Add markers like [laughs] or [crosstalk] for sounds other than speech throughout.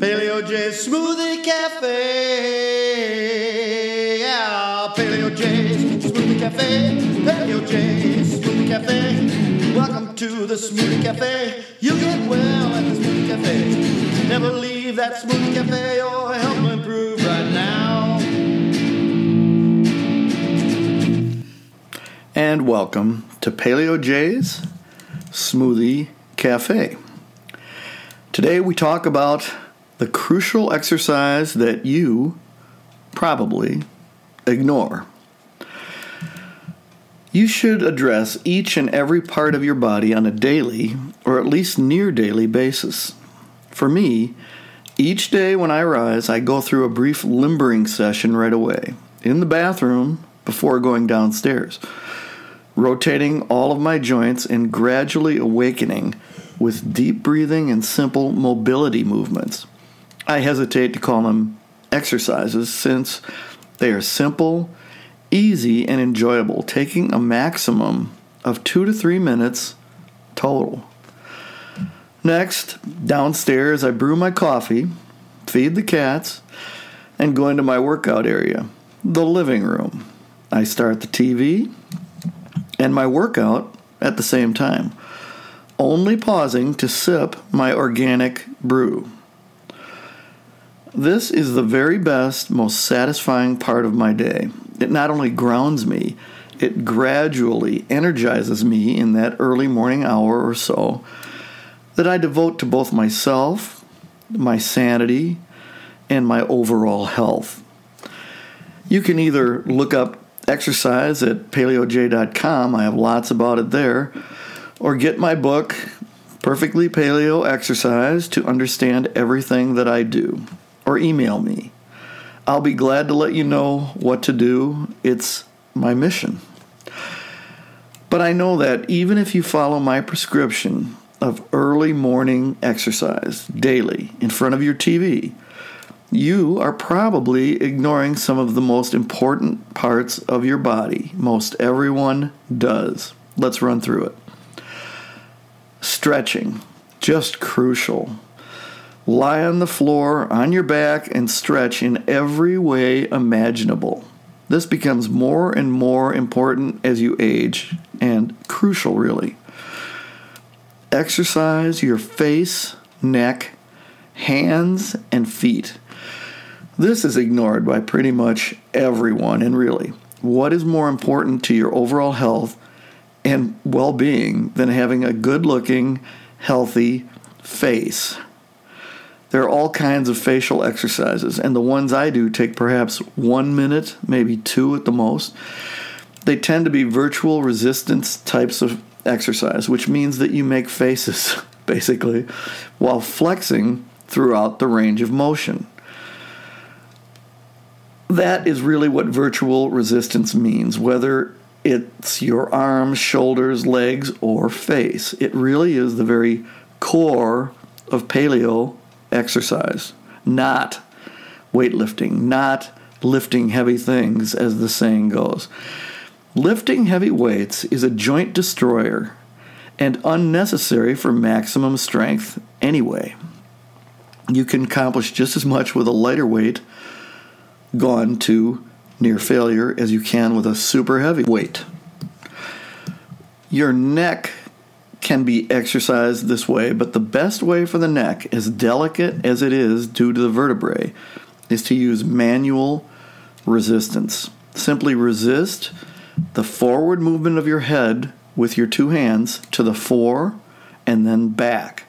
Paleo J Smoothie Cafe. Yeah, Paleo J Smoothie Cafe. Paleo J Smoothie Cafe. Welcome to the Smoothie Cafe. You get well at the Smoothie Cafe. Never leave that Smoothie Cafe or help improve right now. and welcome to Paleo J's Smoothie Cafe. Today we talk about the crucial exercise that you probably ignore. You should address each and every part of your body on a daily or at least near daily basis. For me, each day when I rise, I go through a brief limbering session right away in the bathroom before going downstairs rotating all of my joints and gradually awakening with deep breathing and simple mobility movements. I hesitate to call them exercises since they are simple, easy, and enjoyable, taking a maximum of two to three minutes total. Next, downstairs, I brew my coffee, feed the cats, and go into my workout area, the living room. I start the TV and my workout at the same time, only pausing to sip my organic brew. This is the very best, most satisfying part of my day. It not only grounds me, it gradually energizes me in that early morning hour or so that I devote to both myself, my sanity, and my overall health. You can either look up exercise at paleoj.com. I have lots about it there. Or get my book, Perfectly Paleo Exercise, to understand everything that I do. Or email me. I'll be glad to let you know what to do. It's my mission. But I know that even if you follow my prescription of early morning exercise daily in front of your TV, you are probably ignoring some of the most important parts of your body. Most everyone does. Let's run through it. Stretching, just crucial. Lie on the floor, on your back, and stretch in every way imaginable. This becomes more and more important as you age, and crucial, really. Exercise your face, neck, hands, and feet. This is ignored by pretty much everyone, and really, what is more important to your overall health and well being than having a good looking, healthy face? There are all kinds of facial exercises, and the ones I do take perhaps one minute, maybe two at the most. They tend to be virtual resistance types of exercise, which means that you make faces, [laughs] basically, while flexing throughout the range of motion. That is really what virtual resistance means, whether it's your arms, shoulders, legs, or face. It really is the very core of paleo exercise, not weightlifting, not lifting heavy things, as the saying goes. Lifting heavy weights is a joint destroyer and unnecessary for maximum strength anyway. You can accomplish just as much with a lighter weight gone to near failure as you can with a super heavy weight. Your neck can be exercised this way, but the best way for the neck, as delicate as it is due to the vertebrae, is to use manual resistance. Simply resist the forward movement of your head with your two hands to the fore and then back.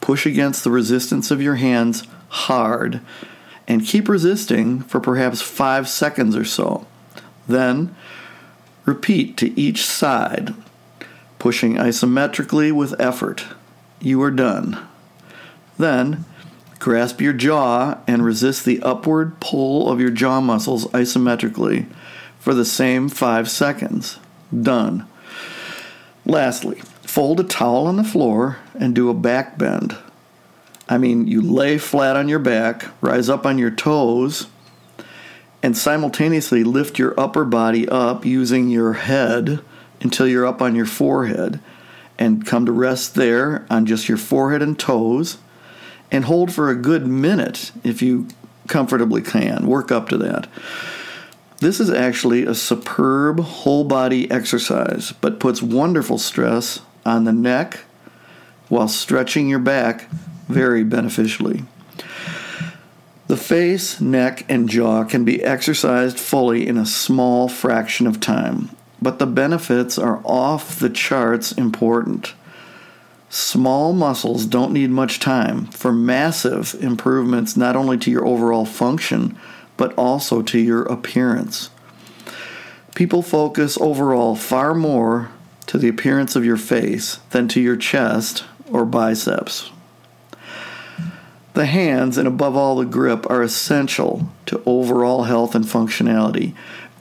Push against the resistance of your hands hard and keep resisting for perhaps five seconds or so. Then repeat to each side, pushing isometrically with effort. You are done. Then grasp your jaw and resist the upward pull of your jaw muscles isometrically for the same five seconds. Done. Lastly, fold a towel on the floor and do a back bend. I mean, you lay flat on your back, rise up on your toes, and simultaneously lift your upper body up using your head until you're up on your forehead and come to rest there on just your forehead and toes and hold for a good minute if you comfortably can. Work up to that. This is actually a superb whole body exercise, but puts wonderful stress on the neck while stretching your back very beneficially. The face, neck, and jaw can be exercised fully in a small fraction of time, but the benefits are off the charts important. Small muscles don't need much time for massive improvements not only to your overall function, but also to your appearance. People focus overall far more to the appearance of your face than to your chest or biceps. The hands, and above all the grip, are essential to overall health and functionality.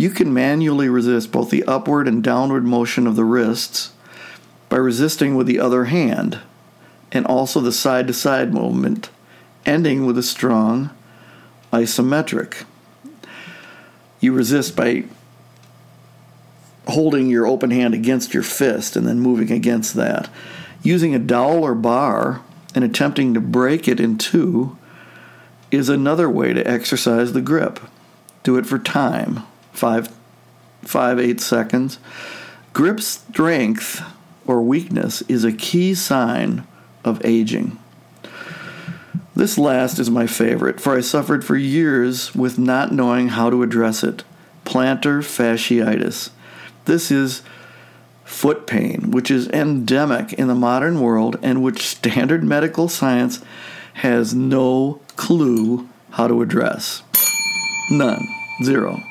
You can manually resist both the upward and downward motion of the wrists by resisting with the other hand, and also the side to side movement, ending with a strong isometric. You resist by holding your open hand against your fist and then moving against that. Using a dowel or bar and attempting to break it in two is another way to exercise the grip. Do it for time five, five, eight seconds. Grip strength or weakness is a key sign of aging. This last is my favorite, for I suffered for years with not knowing how to address it plantar fasciitis. This is foot pain, which is endemic in the modern world and which standard medical science has no clue how to address. None. Zero.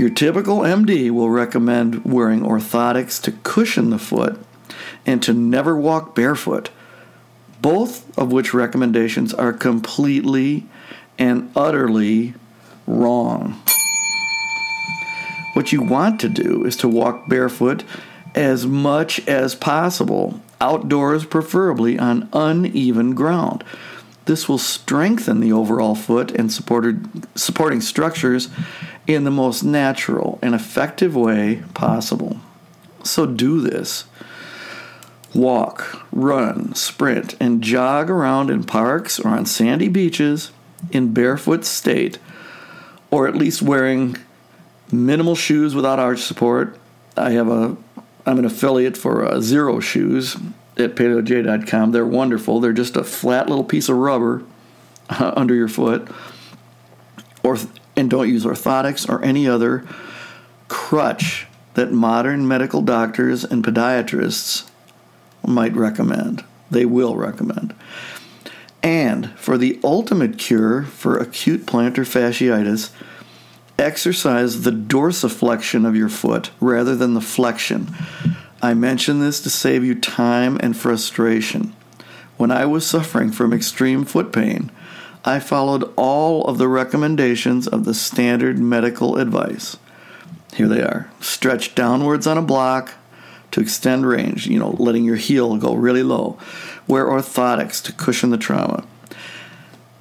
Your typical MD will recommend wearing orthotics to cushion the foot and to never walk barefoot, both of which recommendations are completely and utterly wrong. What you want to do is to walk barefoot as much as possible, outdoors preferably on uneven ground. This will strengthen the overall foot and supported, supporting structures in the most natural and effective way possible. So do this. Walk, run, sprint, and jog around in parks or on sandy beaches in barefoot state, or at least wearing minimal shoes without arch support. I have a I'm an affiliate for uh, Xero Shoes at paleoj.com. They're wonderful. They're just a flat little piece of rubber uh, [laughs] under your foot, and don't use orthotics or any other crutch that modern medical doctors and podiatrists might recommend. They will recommend. And for the ultimate cure for acute plantar fasciitis, exercise the dorsiflexion of your foot rather than the flexion. I mention this to save you time and frustration. When I was suffering from extreme foot pain, I followed all of the recommendations of the standard medical advice. Here they are stretch downwards on a block to extend range, you know, letting your heel go really low. Wear orthotics to cushion the trauma.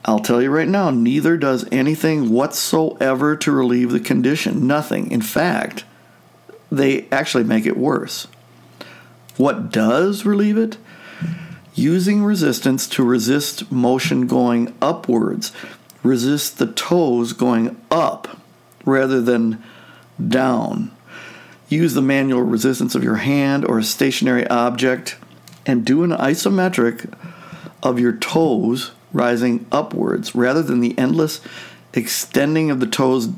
I'll tell you right now, neither does anything whatsoever to relieve the condition. Nothing. In fact, they actually make it worse. What does relieve it? Using resistance to resist motion going upwards. Resist the toes going up rather than down. Use the manual resistance of your hand or a stationary object and do an isometric of your toes rising upwards rather than the endless extending of the toes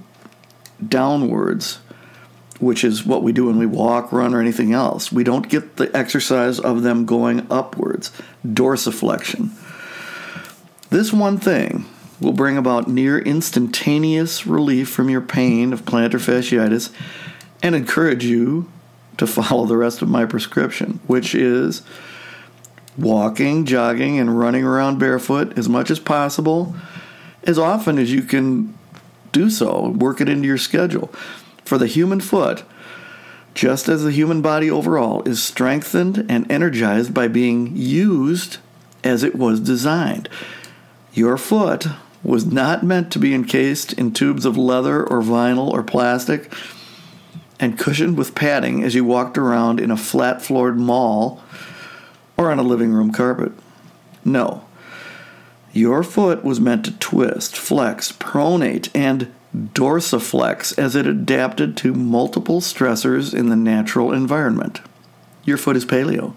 downwards, which is what we do when we walk, run, or anything else. We don't get the exercise of them going upwards, dorsiflexion. This one thing will bring about near instantaneous relief from your pain of plantar fasciitis and encourage you to follow the rest of my prescription, which is walking, jogging, and running around barefoot as much as possible, as often as you can do so. Work it into your schedule. For the human foot, just as the human body overall is strengthened and energized by being used as it was designed. Your foot was not meant to be encased in tubes of leather or vinyl or plastic and cushioned with padding as you walked around in a flat floored mall or on a living room carpet. No. Your foot was meant to twist, flex, pronate, and dorsiflex as it adapted to multiple stressors in the natural environment. Your foot is paleo.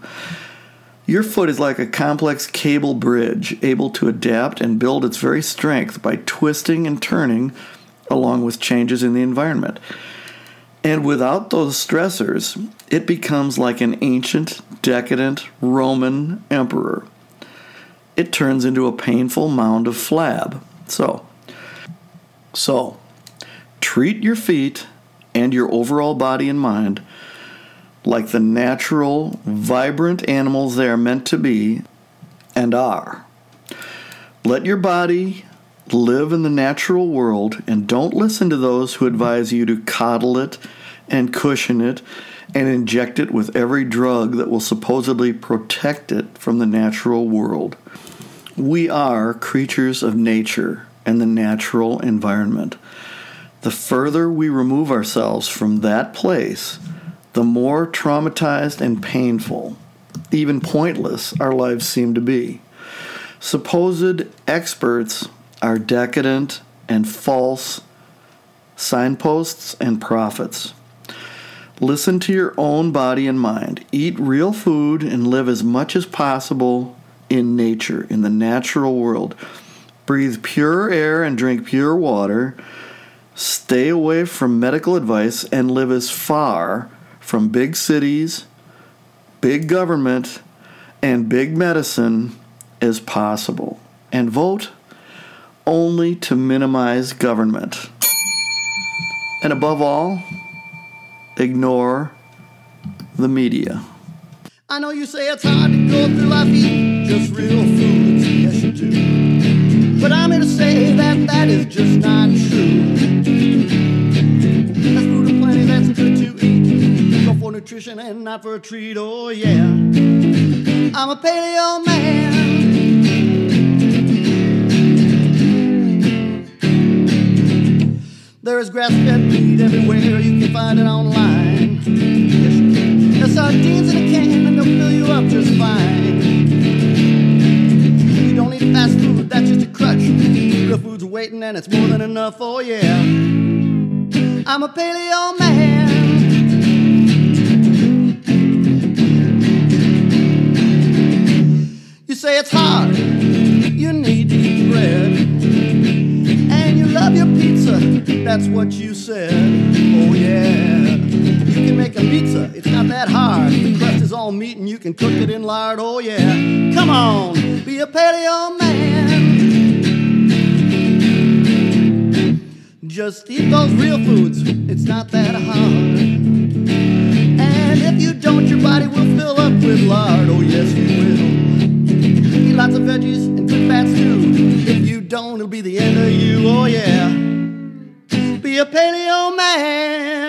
Your foot is like a complex cable bridge, able to adapt and build its very strength by twisting and turning along with changes in the environment. And without those stressors, it becomes like an ancient, decadent Roman emperor. It turns into a painful mound of flab. So, so treat your feet and your overall body and mind like the natural, vibrant animals they are meant to be and are. Let your body live in the natural world and don't listen to those who advise you to coddle it and cushion it and inject it with every drug that will supposedly protect it from the natural world. We are creatures of nature and the natural environment. The further we remove ourselves from that place, the more traumatized and painful, even pointless, our lives seem to be. Supposed experts are decadent and false signposts and prophets. Listen to your own body and mind. Eat real food and live as much as possible in nature, in the natural world. Breathe pure air and drink pure water. Stay away from medical advice and live as far from big cities, big government, and big medicine as possible. And vote only to minimize government. And above all, ignore the media. I know you say it's hard to go through life eating just real foods, yes you do. But I'm here to say that that is just not true. That's food aplenty that's good to eat, go for nutrition and not for a treat. Oh yeah, I'm a paleo man. There is grass-fed meat everywhere. You can find it online. There's sardines in a can and they'll fill you up just fine. Waiting and it's more than enough. Oh yeah, I'm a paleo man. You say it's hard. You need to eat bread and you love your pizza. That's what you said. Oh yeah, you can make a pizza. It's not that hard. The crust is all meat and you can cook it in lard. Oh yeah, come on, be a paleo man. Just eat those real foods. It's not that hard. And if you don't, your body will fill up with lard. Oh yes, you will. Eat lots of veggies and good fats too. If you don't, it'll be the end of you. Oh yeah. Be a paleo man.